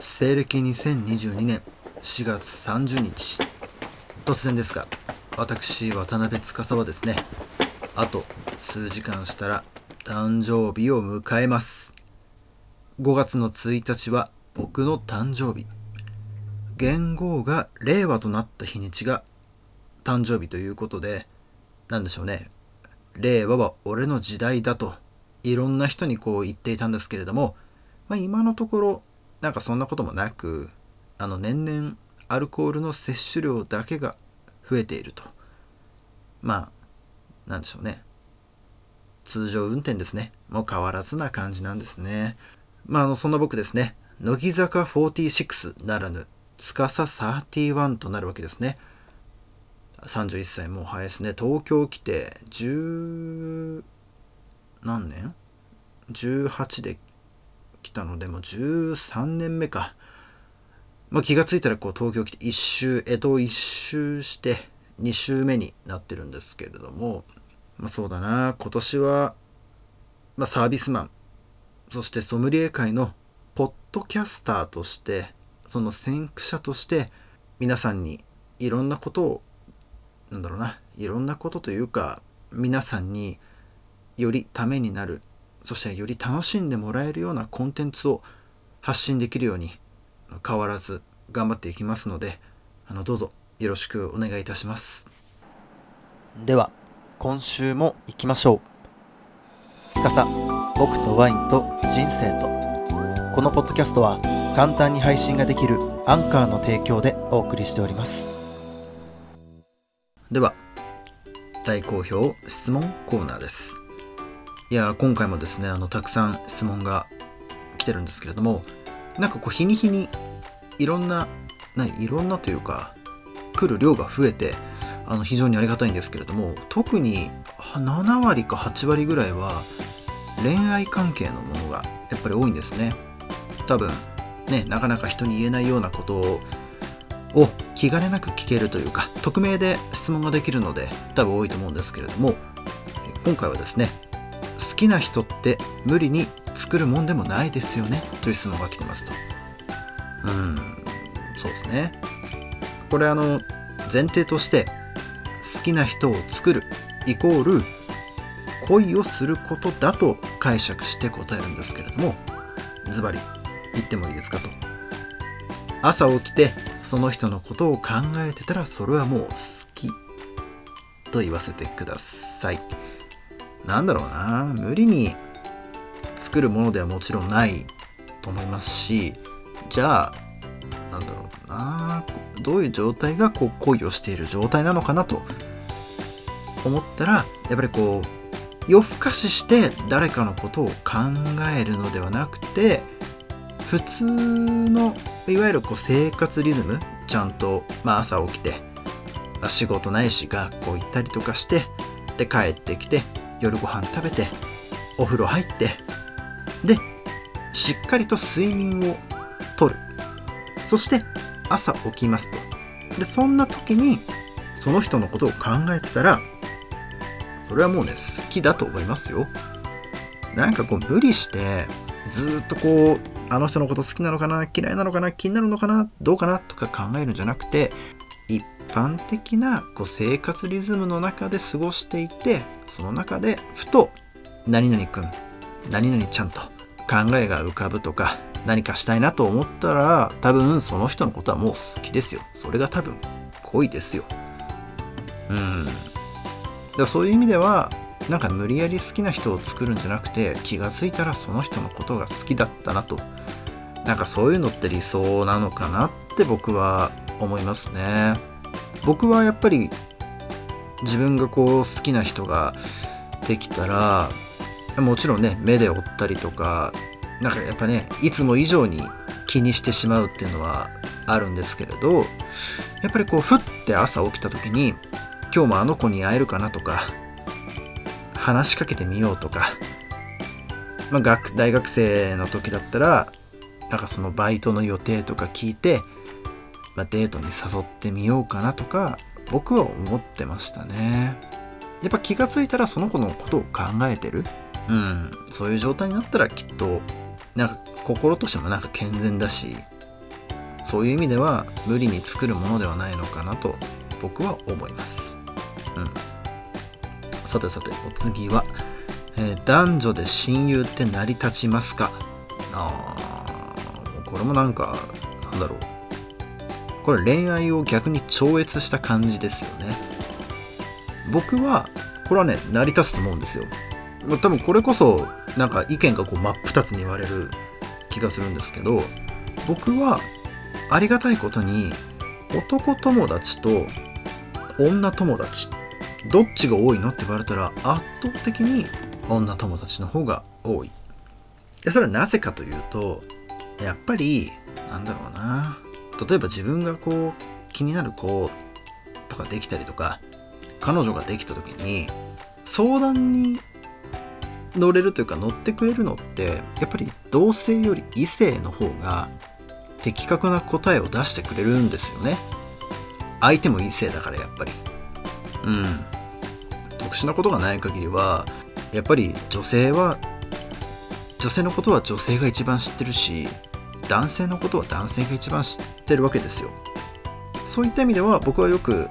西暦2022年4月30日突然ですが私渡辺司はですねあと数時間したら誕生日を迎えます。5月の1日は僕の誕生日。元号が令和となった日にちが誕生日ということで何でしょうね。令和は俺の時代だといろんな人にこう言っていたんですけれども、まあ、今のところなんかそんなこともなくあの年々アルコールの摂取量だけが増えていると。まあなんでしょうね。通常運転ですね。もう変わらずな感じなんですね。まああのそんな僕ですね。乃木坂46ならぬ司31となるわけですね。31歳もう早いですね。東京来て10何年 ?18 で来たのでもう13年目か。まあ、気がついたらこう東京来て一周、江戸一周して2周目になってるんですけれども、まあ、そうだな、今年は、まあ、サービスマン、そしてソムリエ界のポッドキャスターとして、その先駆者として皆さんにいろんなことを、なんだろうな、いろんなことというか、皆さんによりためになるそしてより楽しんでもらえるようなコンテンツを発信できるように変わらず頑張っていきますのであのどうぞよろしくお願いいたします。では今週も行きましょう。司僕とワインと人生と。このポッドキャストは簡単に配信ができるアンカーの提供でお送りしております。では大好評質問コーナーですいや今回もですねあのたくさん質問が来てるんですけれどもなんかこう日に日にいろんなないろんなというか来る量が増えてあの非常にありがたいんですけれども特に7割か8割ぐらいは恋愛関係のものがやっぱり多いんですね。多分ねなかなか人に言えないようなことをを気兼ねなく聞けるというか匿名で質問ができるので多分多いと思うんですけれども今回はですねきな人って無理に作るもんでもないですよね。という質問が来てますと。うん。そうですね。これあの前提として好きな人を作るイコール恋をすることだと解釈して答えるんですけれどもズバリ言ってもいいですかと。朝起きてその人のことを考えてたらそれはもう好きと言わせてください。なんだろうな。無理に作るものではもちろんないと思いますしじゃあなんだろうな。どういう状態がこう恋をしている状態なのかなと思ったらやっぱりこう夜更かしして誰かのことを考えるのではなくて普通のいわゆるこう生活リズムちゃんと、まあ、朝起きて仕事ないし学校行ったりとかしてで帰ってきて夜ご飯食べてお風呂入ってでしっかりと睡眠をとる。そして朝起きますと。でそんな時にその人のことを考えてたらそれはもうね好きだと思いますよ。なんかこう無理してずっとこうあの人のこと好きなのかな嫌いなのかな気になるのかなどうかなとか考えるんじゃなくて一般的なこう生活リズムの中で過ごしていてその中でふと何々くん何々ちゃんと考えが浮かぶとか何かしたいなと思ったら多分その人のことはもう好きですよ。それが多分恋ですよ。うん。だそういう意味ではなんか無理やり好きな人を作るんじゃなくて気が付いたらその人のことが好きだったなと。なんかそういうのって理想なのかなって僕は思いますね。僕はやっぱり自分がこう好きな人ができたらもちろんね目で追ったりとかなんかやっぱねいつも以上に気にしてしまうっていうのはあるんですけれどやっぱりこうふって朝起きた時に今日もあの子に会えるかなとか話しかけてみようとか、まあ、学大学生の時だったらなんかそのバイトの予定とか聞いて、まあ、デートに誘ってみようかなとか僕は思ってましたね。やっぱ気がついたらその子のことを考えてる。うん。そういう状態になったらきっとなんか心としてもなんか健全だしそういう意味では無理に作るものではないのかなと僕は思います。うん。さてさてお次は、えー、男女で親友って成り立ちますか？あこれもなんかなんだろうこれ恋愛を逆に超越した感じですよね。僕はこれはね成り立つと思うんですよ。多分これこそなんか意見がこう真っ二つに言われる気がするんですけど僕はありがたいことに男友達と女友達どっちが多いのって言われたら圧倒的に女友達の方が多い。それはなぜかというとやっぱりなんだろうな。例えば自分がこう気になる子とかできたりとか彼女ができた時に相談に乗れるというか乗ってくれるのってやっぱり同性より異性の方が的確な答えを出してくれるんですよね。相手も異性だからやっぱり。うん。特殊なことがない限りはやっぱり女性は女性のことは女性が一番知ってるし男性のことは男性が一番知ってるわけですよ。そういった意味では僕はよく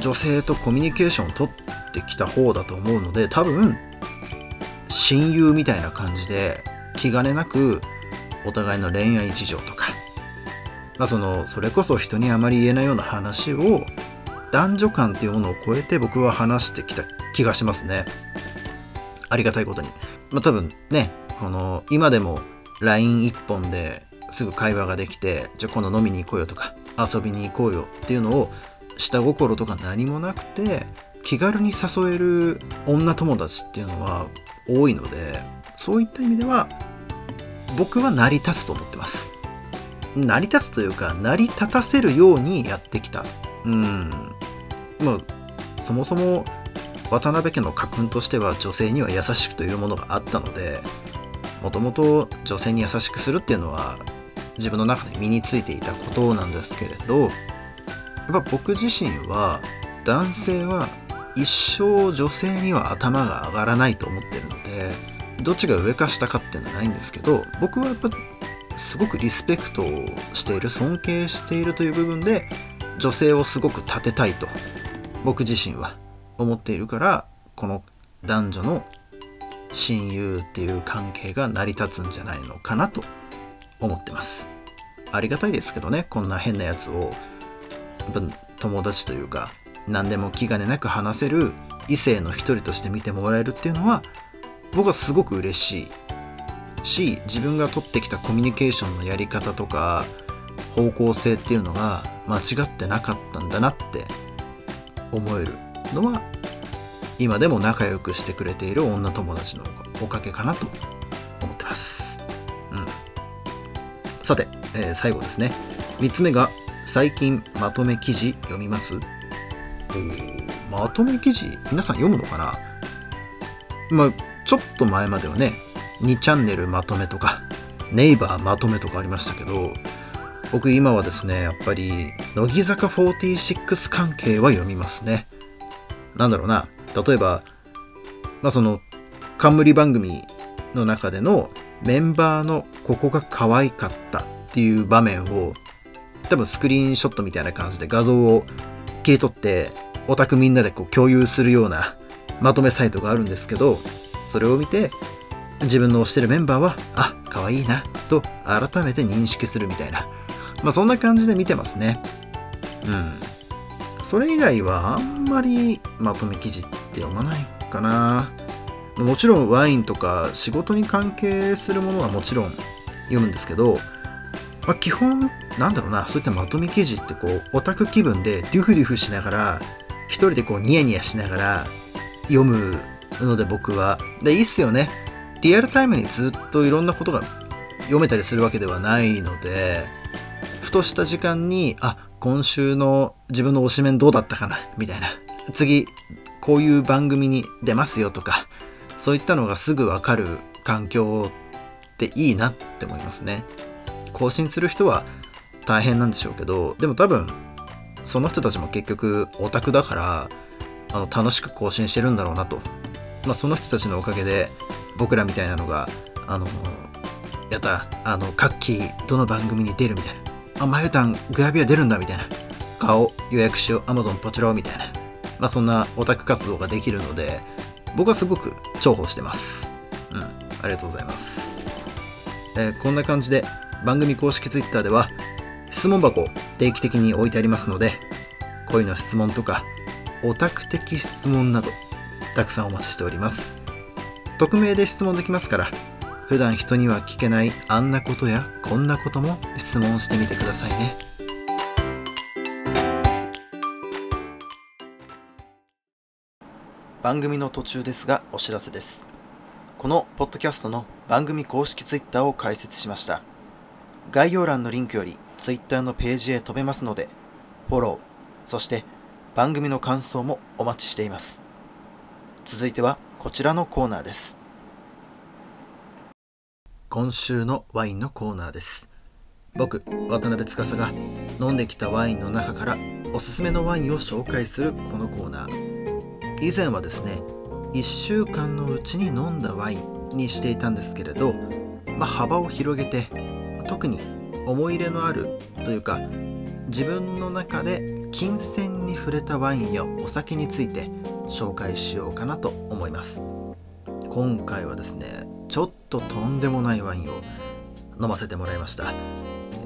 女性とコミュニケーションをとってきた方だと思うので多分親友みたいな感じで気兼ねなくお互いの恋愛事情とか、まあ、そのそれこそ人にあまり言えないような話を男女間っていうものを超えて僕は話してきた気がしますね。ありがたいことに、まあ、多分ねこの今でも LINE 一本ですぐ会話ができてじゃあ今度飲みに行こうよとか遊びに行こうよっていうのを下心とか何もなくて気軽に誘える女友達っていうのは多いのでそういった意味では僕は成り立つと思ってます。成り立つというか成り立たせるようにやってきた。うん。まあそもそも渡辺家の家訓としては女性には優しくというものがあったのでもともと女性に優しくするっていうのは自分の中で身についていたことなんですけれどやっぱ僕自身は男性は一生女性には頭が上がらないと思ってるのでどっちが上か下かっていうのはないんですけど僕はやっぱすごくリスペクトをしている尊敬しているという部分で女性をすごく立てたいと僕自身は思っているからこの男女の親友っていう関係が成り立つんじゃないのかなと思ってます。ありがたいですけどねこんな変なやつを友達というか何でも気兼ねなく話せる異性の一人として見てもらえるっていうのは僕はすごく嬉しいし自分が取ってきたコミュニケーションのやり方とか方向性っていうのが間違ってなかったんだなって思えるのは今でも仲良くしてくれている女友達のおかげかなと思ってます。うん。さて、えー、最後ですね。3つ目が、最近まとめ記事読みますまとめ記事、皆さん読むのかな？まあ、ちょっと前まではね、2チャンネルまとめとか、ネイバーまとめとかありましたけど、僕今はですね、やっぱり、乃木坂46関係は読みますね。なんだろうな、例えば、まあその、冠番組の中でのメンバーのここが可愛かったっていう場面を、多分スクリーンショットみたいな感じで画像を切り取って、オタクみんなでこう共有するようなまとめサイトがあるんですけど、それを見て、自分の推してるメンバーは、あ、可愛いな、と改めて認識するみたいな。まあそんな感じで見てますね。うん。それ以外はあんまりまとめ記事っって読まないかな。もちろんワインとか仕事に関係するものはもちろん読むんですけど、まあ、基本なんだろうなそういったまとめ記事ってこうオタク気分でデュフデュフしながら一人でこうニヤニヤしながら読むので僕はでいいっすよねリアルタイムにずっといろんなことが読めたりするわけではないのでふとした時間にあ今週の自分の推しメンどうだったかなみたいな。次、こういう番組に出ますよとか、そういったのがすぐわかる環境っていいなって思いますね。更新する人は大変なんでしょうけど、でも多分、その人たちも結局オタクだから、あの、楽しく更新してるんだろうなと。まあ、その人たちのおかげで、僕らみたいなのが、あの、やった、あの、各期どの番組に出るみたいな。あマユタングラビア出るんだみたいな顔予約しよう Amazon ポチろうみたいな、まあ、そんなオタク活動ができるので僕はすごく重宝してます。うん。ありがとうございます、えー、こんな感じで番組公式 Twitter では質問箱定期的に置いてありますので恋の質問とかオタク的質問などたくさんお待ちしております。匿名で質問できますから普段人には聞けないあんなことやこんなことも質問してみてくださいね。番組の途中ですがお知らせです。このポッドキャストの番組公式 Twitter を開設しました。概要欄のリンクより Twitter のページへ飛べますのでフォローそして番組の感想もお待ちしています。続いてはこちらのコーナーです。今週のワインのコーナーです。僕渡辺司が飲んできたワインの中からおすすめのワインを紹介するこのコーナー。以前はですね1週間のうちに飲んだワインにしていたんですけれど、まあ、幅を広げて特に思い入れのあるというか自分の中で金銭に触れたワインやお酒について紹介しようかなと思います。今回はですねちょっととんでもないワインを飲ませてもらいました、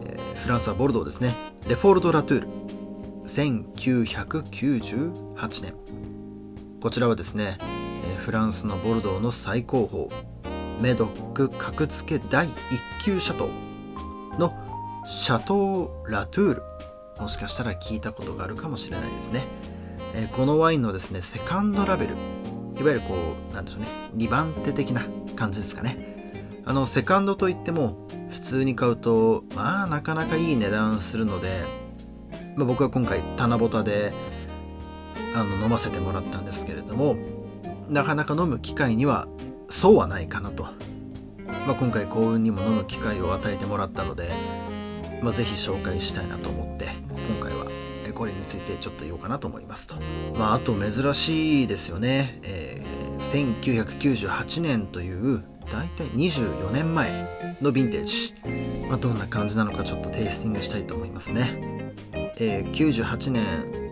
えー、フランスはボルドーですね。レフォールド・ラトゥール。1998年。こちらはですね、え、フランスのボルドーの最高峰メドック格付け第1級シャトーのシャトー・ラトゥール。もしかしたら聞いたことがあるかもしれないですね、え、このワインのですねセカンドラベル。いわゆるこうなんでしょうね2番手的な感じですかね。あのセカンドといっても普通に買うとまあなかなかいい値段するので、まあ、僕は今回棚ぼたであの飲ませてもらったんですけれどもなかなか飲む機会にはそうはないかなと、まあ、今回幸運にも飲む機会を与えてもらったので、まあ、ぜひ紹介したいなと思って今回はこれについてちょっと言おうかなと思いますと。まあ、あと珍しいですよね。えー、1998年という大体24年前のヴィンテージ。まあ、どんな感じなのかちょっとテイスティングしたいと思いますね。えー、98年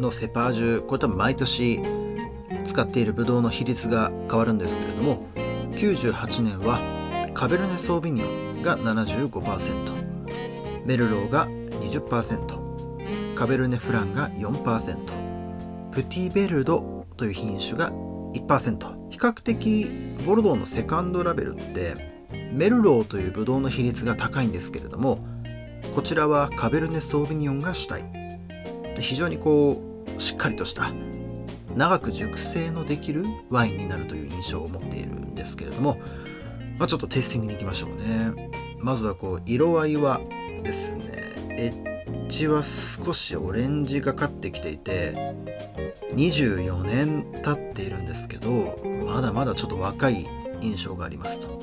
のセパージュ、これ多分毎年使っているブドウの比率が変わるんですけれども、98年はカベルネ・ソービニョンが75%、メルローが20%、カベルネ・フランが4%プティ・ベルドという品種が1%比較的ボルドーのセカンドラベルってメルローというブドウの比率が高いんですけれどもこちらはカベルネ・ソービニオンが主体。非常にこうしっかりとした長く熟成のできるワインになるという印象を持っているんですけれども、まあ、ちょっとテイスティングに行きましょうね。まずはこう色合いはですねちは少しオレンジがかってきていて24年経っているんですけどまだまだちょっと若い印象がありますと。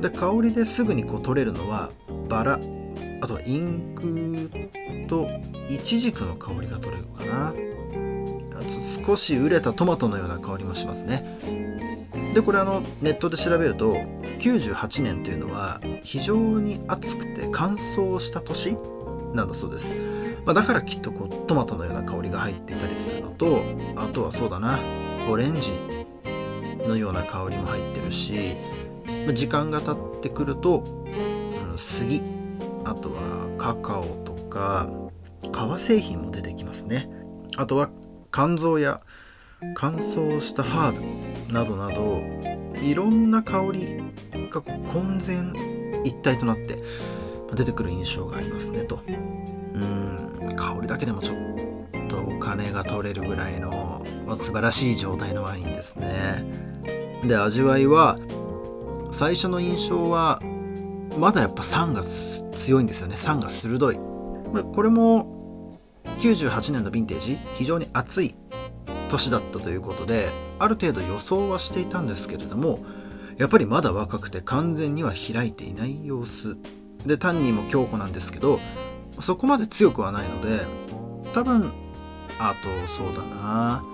で香りですぐにこう取れるのはバラ。あとはインクとイチジクの香りが取れるかな。少し熟れたトマトのような香りもしますね。でこれあのネットで調べると98年というのは非常に暑くて乾燥した年なんだそうです、まあ、だからきっとこうトマトのような香りが入っていたりするのとあとはそうだなオレンジのような香りも入ってるし、まあ、時間が経ってくると、うん、杉あとはカカオとか革製品も出てきますね。あとは肝臓や乾燥したハーブなどなどいろんな香りが混然一体となって出てくる印象がありますねと。うん香りだけでもちょっとお金が取れるぐらいの、まあ、素晴らしい状態のワインですね。で味わいは最初の印象はまだやっぱ酸が強いんですよね。酸が鋭い、まあ、これも98年のヴィンテージ。非常に暑い年だったということである程度予想はしていたんですけれどもやっぱりまだ若くて完全には開いていない様子。で単にも強固なんですけどそこまで強くはないので多分あとそうだな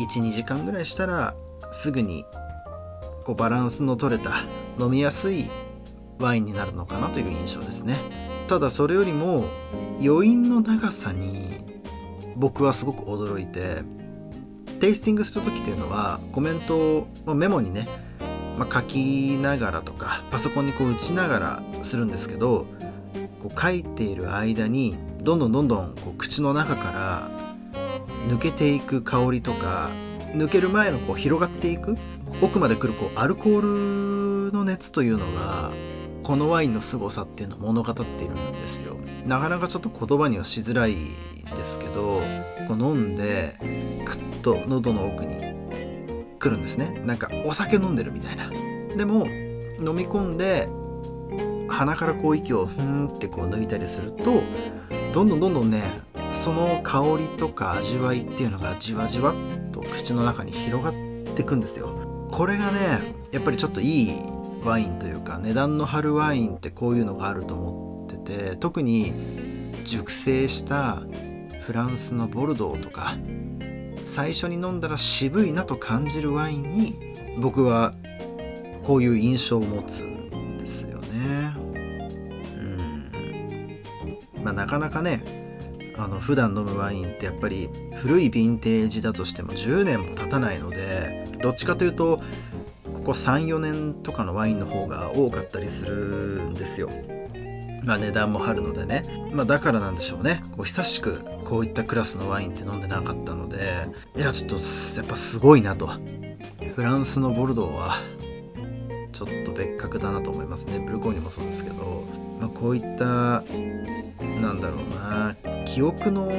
12時間ぐらいしたらすぐにこうバランスの取れた飲みやすいワインになるのかなという印象ですね。ただそれよりも余韻の長さに僕はすごく驚いてテイスティングする時っていうのはコメントをメモにね、まあ、書きながらとかパソコンにこう打ちながらするんですけどこう書いている間にどんどんどんどんこう口の中から抜けていく香りとか抜ける前のこう広がっていく奥まで来るこうアルコールの熱というのがこのワインの凄さっていうのを物語っているんですよ。なかなかちょっと言葉にはしづらいですけどこう飲んでクッと喉の奥に来るんですね。なんかお酒飲んでるみたいな。でも飲み込んで鼻からこう息をふんってこう抜いたりするとどんどんどんどんねその香りとか味わいっていうのがじわじわっと口の中に広がっていくんですよ。これがねやっぱりちょっといいワインというか値段の張るワインってこういうのがあると思ってて特に熟成したフランスのボルドーとか最初に飲んだら渋いなと感じるワインに僕はこういう印象を持つんですよね。うんまあ、なかなかねあの普段飲むワインってやっぱり古いヴィンテージだとしても10年も経たないのでどっちかというとこ34年とかのワインの方が多かったりするんですよ。まあ値段も張るのでね。まあだからなんでしょうね。こう久しくこういったクラスのワインって飲んでなかったので、いやちょっとやっぱすごいなと。フランスのボルドーはちょっと別格だなと思いますね。ブルゴーニュもそうですけど、まあ、こういったなんだろうな記憶の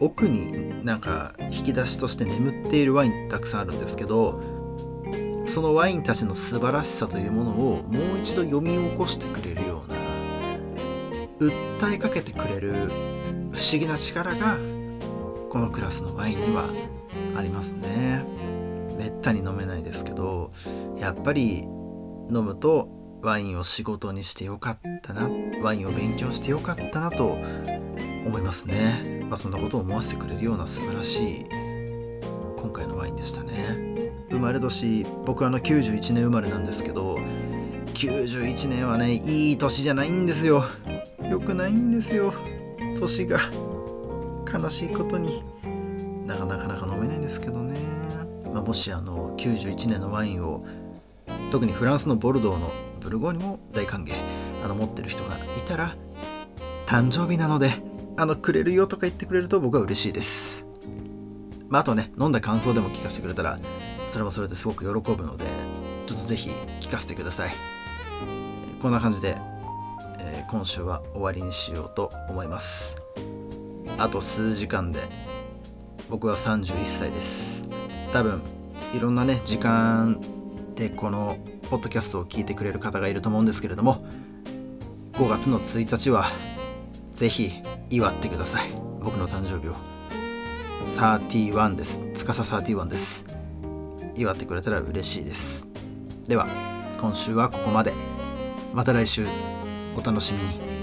奥になんか引き出しとして眠っているワインたくさんあるんですけどそのワインたちの素晴らしさというものをもう一度読み起こしてくれるような訴えかけてくれる不思議な力がこのクラスのワインにはありますね。めったに飲めないですけどやっぱり飲むとワインを仕事にしてよかったなワインを勉強してよかったなと思いますね、まあ、そんなことを思わせてくれるような素晴らしい今回のワインでしたね。生まれ年僕あの91年生まれなんですけど91年はねいい年じゃないんですよ。良くないんですよ。年が悲しいことに。なかなかなか飲めないんですけどね、まあ、もしあの91年のワインを特にフランスのボルドーのブルゴーニュも大歓迎あの持ってる人がいたら誕生日なのであのくれるよとか言ってくれると僕は嬉しいです。まあ、あとね飲んだ感想でも聞かせてくれたらそれもそれですごく喜ぶのでちょっとぜひ聞かせてください。こんな感じで、えー、今週は終わりにしようと思います。あと数時間で僕は31歳です。多分いろんなね時間でこのポッドキャストを聞いてくれる方がいると思うんですけれども5月の1日はぜひ祝ってください。僕の誕生日を。31です。司31です。祝ってくれたら嬉しいです。では今週はここまで。また来週。お楽しみに。